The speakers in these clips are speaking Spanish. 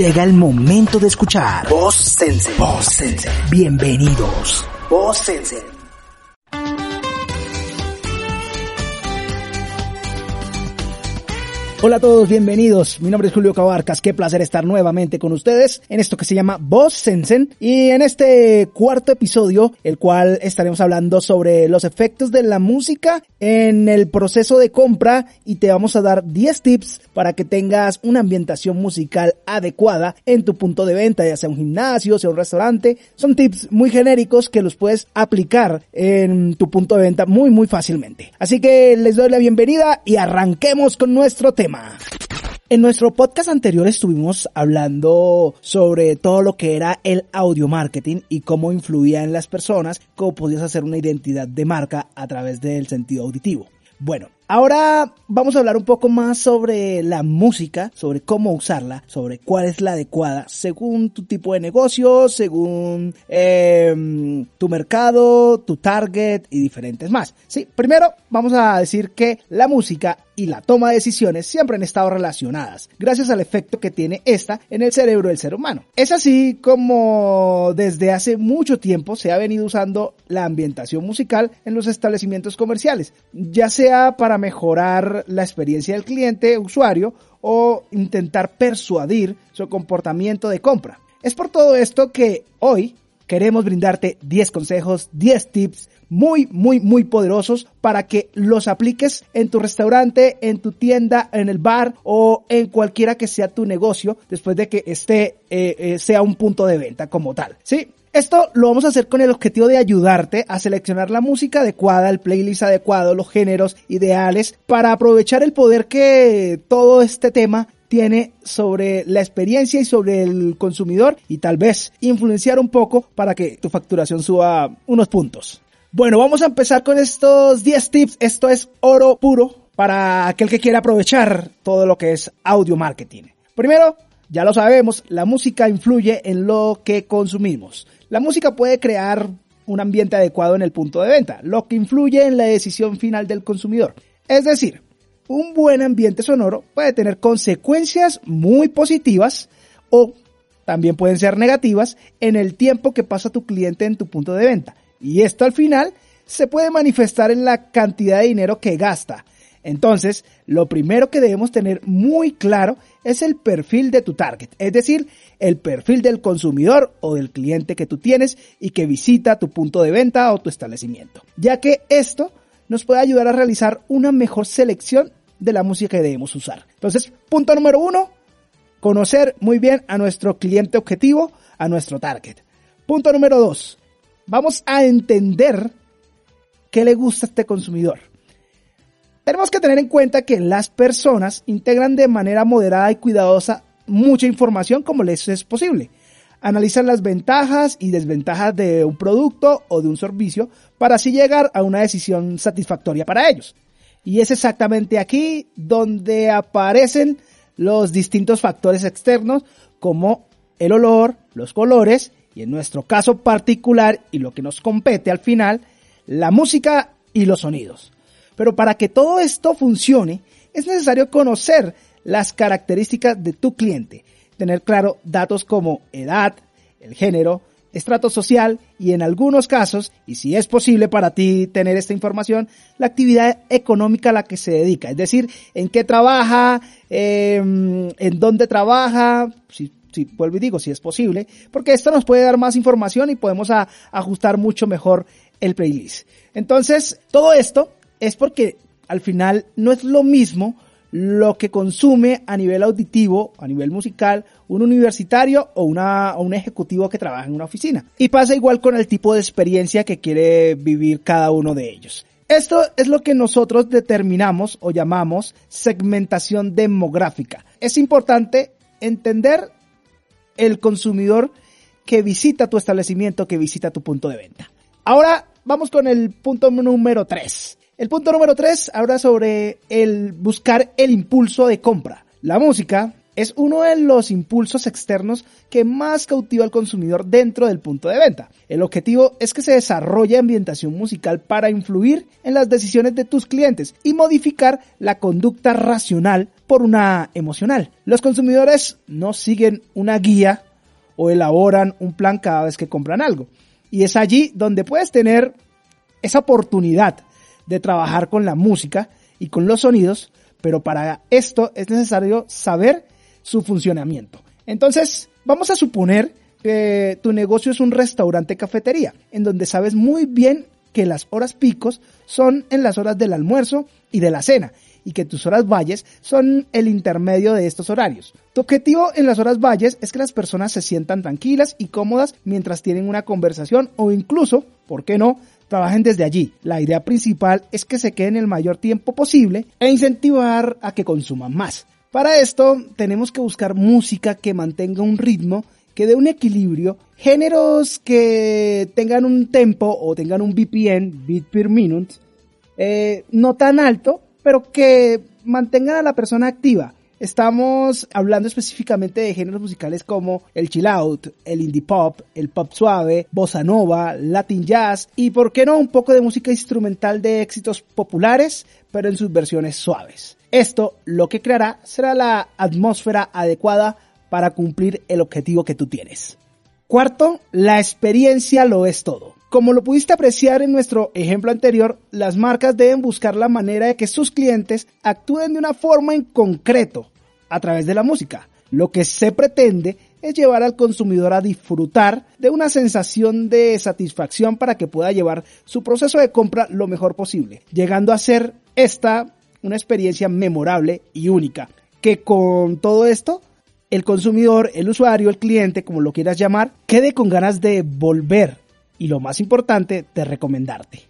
Llega el momento de escuchar Voz Sense. Voz Sense. Bienvenidos. Voz Sense. Hola a todos, bienvenidos. Mi nombre es Julio Cabarcas. Qué placer estar nuevamente con ustedes en esto que se llama Voz Sensen y en este cuarto episodio, el cual estaremos hablando sobre los efectos de la música en el proceso de compra y te vamos a dar 10 tips para que tengas una ambientación musical adecuada en tu punto de venta, ya sea un gimnasio, sea un restaurante. Son tips muy genéricos que los puedes aplicar en tu punto de venta muy muy fácilmente. Así que les doy la bienvenida y arranquemos con nuestro tema. En nuestro podcast anterior estuvimos hablando sobre todo lo que era el audio marketing y cómo influía en las personas, cómo podías hacer una identidad de marca a través del sentido auditivo. Bueno, Ahora vamos a hablar un poco más sobre la música, sobre cómo usarla, sobre cuál es la adecuada según tu tipo de negocio, según eh, tu mercado, tu target y diferentes más. Sí, primero vamos a decir que la música y la toma de decisiones siempre han estado relacionadas, gracias al efecto que tiene esta en el cerebro del ser humano. Es así como desde hace mucho tiempo se ha venido usando la ambientación musical en los establecimientos comerciales, ya sea para mejorar la experiencia del cliente usuario o intentar persuadir su comportamiento de compra. Es por todo esto que hoy queremos brindarte 10 consejos, 10 tips muy, muy, muy poderosos para que los apliques en tu restaurante, en tu tienda, en el bar o en cualquiera que sea tu negocio después de que esté, eh, eh, sea un punto de venta como tal. ¿Sí? Esto lo vamos a hacer con el objetivo de ayudarte a seleccionar la música adecuada, el playlist adecuado, los géneros ideales, para aprovechar el poder que todo este tema tiene sobre la experiencia y sobre el consumidor y tal vez influenciar un poco para que tu facturación suba unos puntos. Bueno, vamos a empezar con estos 10 tips. Esto es oro puro para aquel que quiera aprovechar todo lo que es audio marketing. Primero, ya lo sabemos, la música influye en lo que consumimos. La música puede crear un ambiente adecuado en el punto de venta, lo que influye en la decisión final del consumidor. Es decir, un buen ambiente sonoro puede tener consecuencias muy positivas o también pueden ser negativas en el tiempo que pasa tu cliente en tu punto de venta. Y esto al final se puede manifestar en la cantidad de dinero que gasta. Entonces, lo primero que debemos tener muy claro es el perfil de tu target, es decir, el perfil del consumidor o del cliente que tú tienes y que visita tu punto de venta o tu establecimiento, ya que esto nos puede ayudar a realizar una mejor selección de la música que debemos usar. Entonces, punto número uno, conocer muy bien a nuestro cliente objetivo, a nuestro target. Punto número dos, vamos a entender qué le gusta a este consumidor. Tenemos que tener en cuenta que las personas integran de manera moderada y cuidadosa mucha información como les es posible. Analizan las ventajas y desventajas de un producto o de un servicio para así llegar a una decisión satisfactoria para ellos. Y es exactamente aquí donde aparecen los distintos factores externos como el olor, los colores y en nuestro caso particular y lo que nos compete al final, la música y los sonidos. Pero para que todo esto funcione es necesario conocer las características de tu cliente, tener claro datos como edad, el género, estrato social y en algunos casos, y si es posible para ti tener esta información, la actividad económica a la que se dedica, es decir, en qué trabaja, em, en dónde trabaja, si, si, vuelvo y digo, si es posible, porque esto nos puede dar más información y podemos ajustar mucho mejor el playlist. Entonces, todo esto es porque al final no es lo mismo lo que consume a nivel auditivo, a nivel musical, un universitario o, una, un ejecutivo que trabaja en una oficina. Y pasa igual con el tipo de experiencia que quiere vivir cada uno de ellos. Esto es lo que nosotros determinamos o llamamos segmentación demográfica. Es importante entender el consumidor que visita tu establecimiento, que visita tu punto de venta. Ahora vamos con el punto número 3. El punto número 3 habla sobre el buscar el impulso de compra. La música es uno de los impulsos externos que más cautiva al consumidor dentro del punto de venta. El objetivo es que se desarrolle ambientación musical para influir en las decisiones de tus clientes y modificar la conducta racional por una emocional. Los consumidores no siguen una guía o elaboran un plan cada vez que compran algo. Y es allí donde puedes tener esa oportunidad de trabajar con la música y con los sonidos, pero para esto es necesario saber su funcionamiento. Entonces, vamos a suponer que tu negocio es un restaurante cafetería, en donde sabes muy bien que las horas picos son en las horas del almuerzo y de la cena, y que tus horas valles son el intermedio de estos horarios. Tu objetivo en las horas valles es que las personas se sientan tranquilas y cómodas mientras tienen una conversación o incluso, ¿por qué no?, trabajen desde allí. La idea principal es que se queden el mayor tiempo posible e incentivar a que consuman más. Para esto tenemos que buscar música que mantenga un ritmo, que dé un equilibrio, géneros que tengan un tempo o tengan un BPM, beat per minute, no tan alto, pero que mantengan a la persona activa. Estamos hablando específicamente de géneros musicales como el chill out, el indie pop, el pop suave, bossa nova, latin jazz y por qué no un poco de música instrumental de éxitos populares, pero en sus versiones suaves. Esto lo que creará será la atmósfera adecuada para cumplir el objetivo que tú tienes. Cuarto, la experiencia lo es todo. Como lo pudiste apreciar en nuestro ejemplo anterior, las marcas deben buscar la manera de que sus clientes actúen de una forma en concreto a través de la música. Lo que se pretende es llevar al consumidor a disfrutar de una sensación de satisfacción para que pueda llevar su proceso de compra lo mejor posible, llegando a ser esta una experiencia memorable y única, que con todo esto el consumidor, el usuario, el cliente, como lo quieras llamar, quede con ganas de volver y lo más importante, de recomendarte.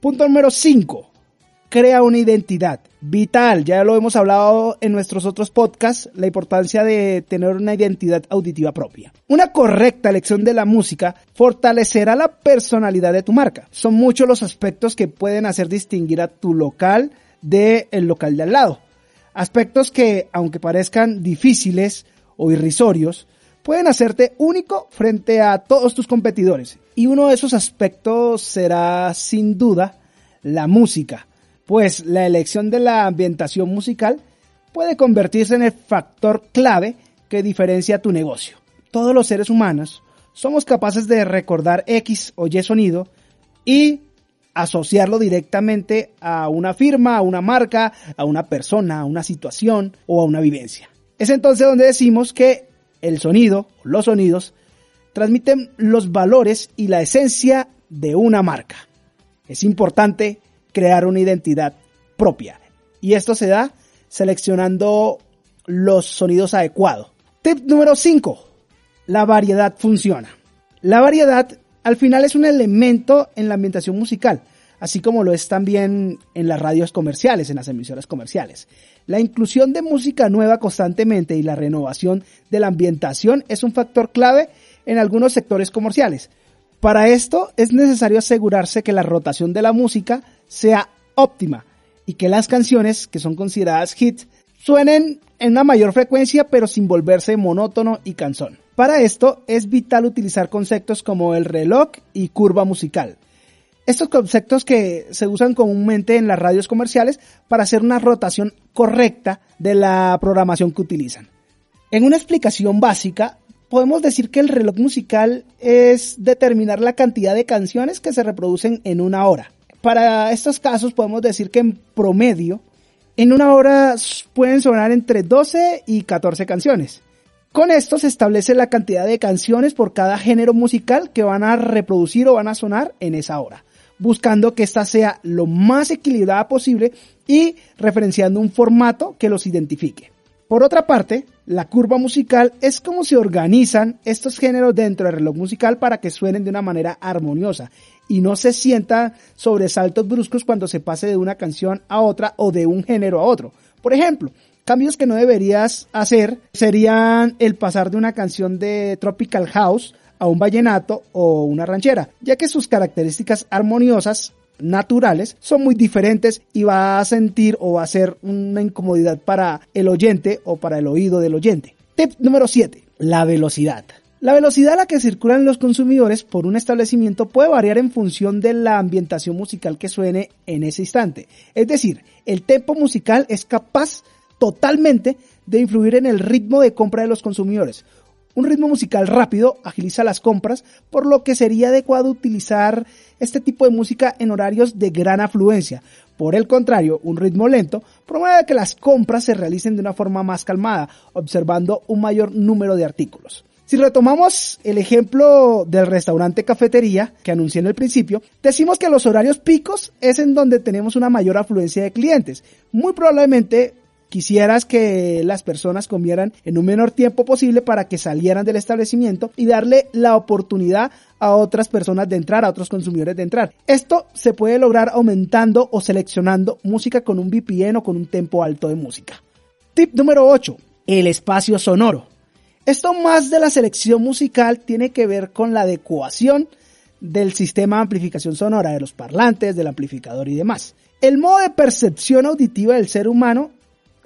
Punto número 5. Crea una identidad vital. Ya lo hemos hablado en nuestros otros podcasts, la importancia de tener una identidad auditiva propia. Una correcta elección de la música fortalecerá la personalidad de tu marca. Son muchos los aspectos que pueden hacer distinguir a tu local del local de al lado. Aspectos que, aunque parezcan difíciles o irrisorios, pueden hacerte único frente a todos tus competidores. Y uno de esos aspectos será, sin duda, la música, pues la elección de la ambientación musical puede convertirse en el factor clave que diferencia tu negocio. Todos los seres humanos somos capaces de recordar X o Y sonido y asociarlo directamente a una firma, a una marca, a una persona, a una situación o a una vivencia. Es entonces donde decimos que el sonido, los sonidos, transmiten los valores y la esencia de una marca. Es importante crear una identidad propia y esto se da seleccionando los sonidos adecuados. Tip número 5. La variedad funciona. La variedad al final es un elemento en la ambientación musical, así como lo es también en las radios comerciales, en las emisoras comerciales. La inclusión de música nueva constantemente y la renovación de la ambientación es un factor clave en algunos sectores comerciales. Para esto es necesario asegurarse que la rotación de la música sea óptima y que las canciones que son consideradas hits suenen en una mayor frecuencia pero sin volverse monótono y cansón. Para esto es vital utilizar conceptos como el reloj y curva musical. Estos conceptos que se usan comúnmente en las radios comerciales para hacer una rotación correcta de la programación que utilizan. En una explicación básica, podemos decir que el reloj musical es determinar la cantidad de canciones que se reproducen en una hora. Para estos casos podemos decir que en promedio, en una hora pueden sonar entre 12 y 14 canciones. Con esto se establece la cantidad de canciones por cada género musical que van a reproducir o van a sonar en esa hora, buscando que ésta sea lo más equilibrada posible y referenciando un formato que los identifique. Por otra parte, la curva musical es como se organizan estos géneros dentro del reloj musical para que suenen de una manera armoniosa y no se sientan sobresaltos bruscos cuando se pase de una canción a otra o de un género a otro. Por ejemplo, Cambios que no deberías hacer serían el pasar de una canción de Tropical House a un vallenato o una ranchera, ya que sus características armoniosas naturales son muy diferentes y va a sentir o va a ser una incomodidad para el oyente o para el oído del oyente. Tip número 7. La velocidad. La velocidad a la que circulan los consumidores por un establecimiento puede variar en función de la ambientación musical que suene en ese instante. Es decir, el tempo musical es capaz totalmente de influir en el ritmo de compra de los consumidores. Un ritmo musical rápido agiliza las compras, por lo que sería adecuado utilizar este tipo de música en horarios de gran afluencia. Por el contrario, un ritmo lento promueve que las compras se realicen de una forma más calmada, observando un mayor número de artículos. Si retomamos el ejemplo del restaurante cafetería que anuncié en el principio, decimos que los horarios picos es en donde tenemos una mayor afluencia de clientes. Muy probablemente Quisieras que las personas comieran en un menor tiempo posible para que salieran del establecimiento y darle la oportunidad a otras personas de entrar, a otros consumidores de entrar. Esto se puede lograr aumentando o seleccionando música con un VPN o con un tempo alto de música. Tip número 8. El espacio sonoro. Esto más de la selección musical tiene que ver con la adecuación del sistema de amplificación sonora, de los parlantes, del amplificador y demás. El modo de percepción auditiva del ser humano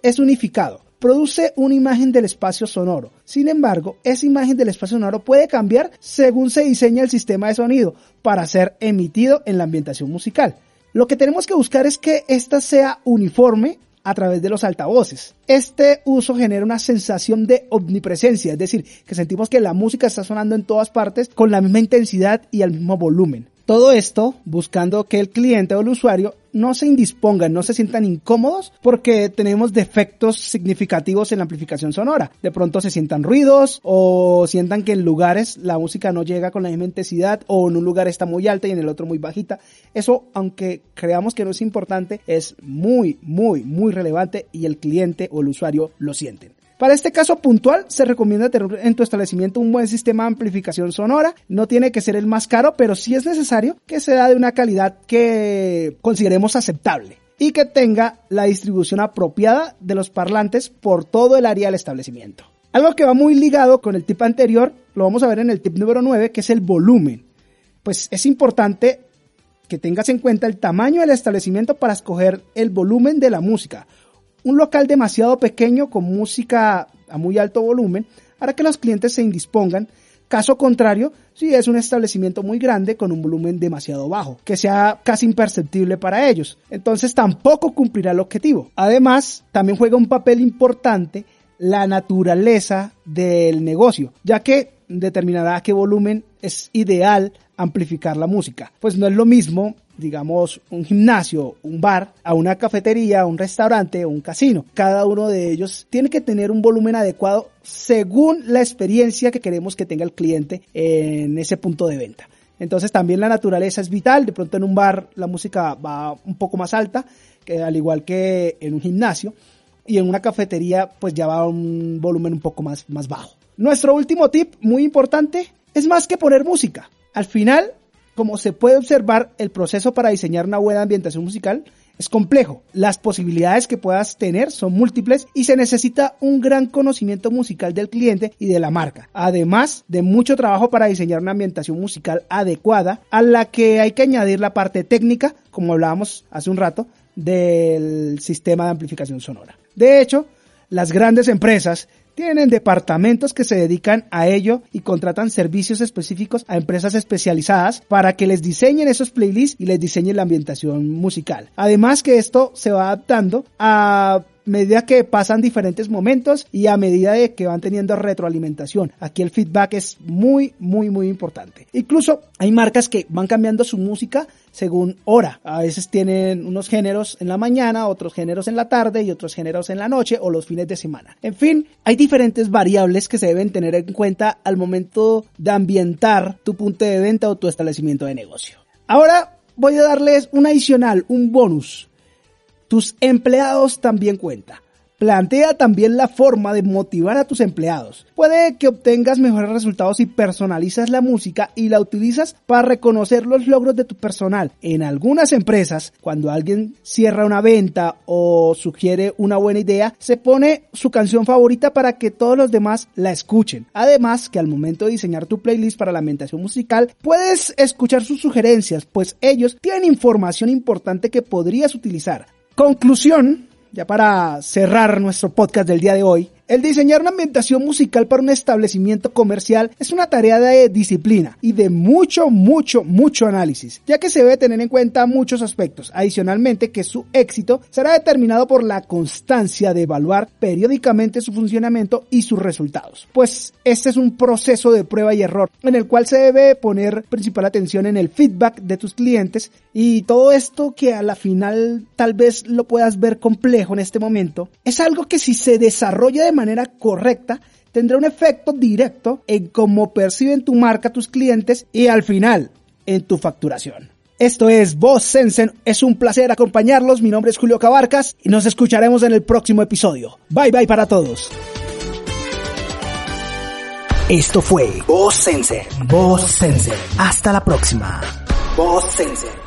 es unificado. Produce una imagen del espacio sonoro. Sin embargo, esa imagen del espacio sonoro puede cambiar según se diseña el sistema de sonido para ser emitido en la ambientación musical. Lo que tenemos que buscar es que ésta sea uniforme a través de los altavoces. Este uso genera una sensación de omnipresencia, es decir, que sentimos que la música está sonando en todas partes con la misma intensidad y al mismo volumen. Todo esto buscando que el cliente o el usuario no se indispongan, no se sientan incómodos porque tenemos defectos significativos en la amplificación sonora. De pronto se sientan ruidos o sientan que en lugares la música no llega con la misma intensidad o en un lugar está muy alta y en el otro muy bajita. Eso, aunque creamos que no es importante, es muy, muy, muy relevante y el cliente o el usuario lo sienten. Para este caso puntual, se recomienda tener en tu establecimiento un buen sistema de amplificación sonora. No tiene que ser el más caro, pero sí es necesario que sea de una calidad que consideremos aceptable y que tenga la distribución apropiada de los parlantes por todo el área del establecimiento. Algo que va muy ligado con el tip anterior, lo vamos a ver en el tip número 9, que es el volumen. Pues es importante que tengas en cuenta el tamaño del establecimiento para escoger el volumen de la música un local demasiado pequeño con música a muy alto volumen hará que los clientes se indispongan. Caso contrario, si es un establecimiento muy grande con un volumen demasiado bajo, que sea casi imperceptible para ellos. Entonces tampoco cumplirá el objetivo. Además, también juega un papel importante la naturaleza del negocio, ya que determinará a qué volumen es ideal amplificar la música. Pues no es lo mismo digamos, un gimnasio, un bar, a una cafetería, un restaurante un casino. Cada uno de ellos tiene que tener un volumen adecuado según la experiencia que queremos que tenga el cliente en ese punto de venta. Entonces también la naturaleza es vital. De pronto en un bar la música va un poco más alta, que al igual que en un gimnasio. Y en una cafetería pues ya va a un volumen un poco más, más bajo. Nuestro último tip, muy importante, es más que poner música. Al final como se puede observar, el proceso para diseñar una buena ambientación musical es complejo. Las posibilidades que puedas tener son múltiples y se necesita un gran conocimiento musical del cliente y de la marca. Además de mucho trabajo para diseñar una ambientación musical adecuada a la que hay que añadir la parte técnica, como hablábamos hace un rato, del sistema de amplificación sonora. De hecho, las grandes empresas tienen departamentos que se dedican a ello y contratan servicios específicos a empresas especializadas para que les diseñen esos playlists y les diseñen la ambientación musical. Además que esto se va adaptando a medida que pasan diferentes momentos y a medida de que van teniendo retroalimentación. Aquí el feedback es muy, muy, muy importante. Incluso hay marcas que van cambiando su música según hora. A veces tienen unos géneros en la mañana, otros géneros en la tarde y otros géneros en la noche o los fines de semana. En fin, hay diferentes variables que se deben tener en cuenta al momento de ambientar tu punto de venta o tu establecimiento de negocio. Ahora voy a darles un adicional, un bonus tus empleados también cuenta. Plantea también la forma de motivar a tus empleados. Puede que obtengas mejores resultados si personalizas la música y la utilizas para reconocer los logros de tu personal. En algunas empresas, cuando alguien cierra una venta o sugiere una buena idea, se pone su canción favorita para que todos los demás la escuchen. Además, que al momento de diseñar tu playlist para la ambientación musical, puedes escuchar sus sugerencias, pues ellos tienen información importante que podrías utilizar. Conclusión, ya para cerrar nuestro podcast del día de hoy, El diseñar una ambientación musical para un establecimiento comercial es una tarea de disciplina y de mucho, mucho, mucho análisis, ya que se debe tener en cuenta muchos aspectos. Adicionalmente, que su éxito será determinado por la constancia de evaluar periódicamente su funcionamiento y sus resultados. Pues este es un proceso de prueba y error en el cual se debe poner principal atención en el feedback de tus clientes y todo esto que a la final tal vez lo puedas ver complejo en este momento, es algo que si se desarrolla de manera correcta, tendrá un efecto directo en cómo perciben tu marca tus clientes y al final en tu facturación. Esto es Voz Sensen, es un placer acompañarlos, mi nombre es Julio Cabarcas y nos escucharemos en el próximo episodio. Bye bye para todos. Esto fue Voz Sensen. Voz Sensen. Hasta la próxima. Voz Sensen.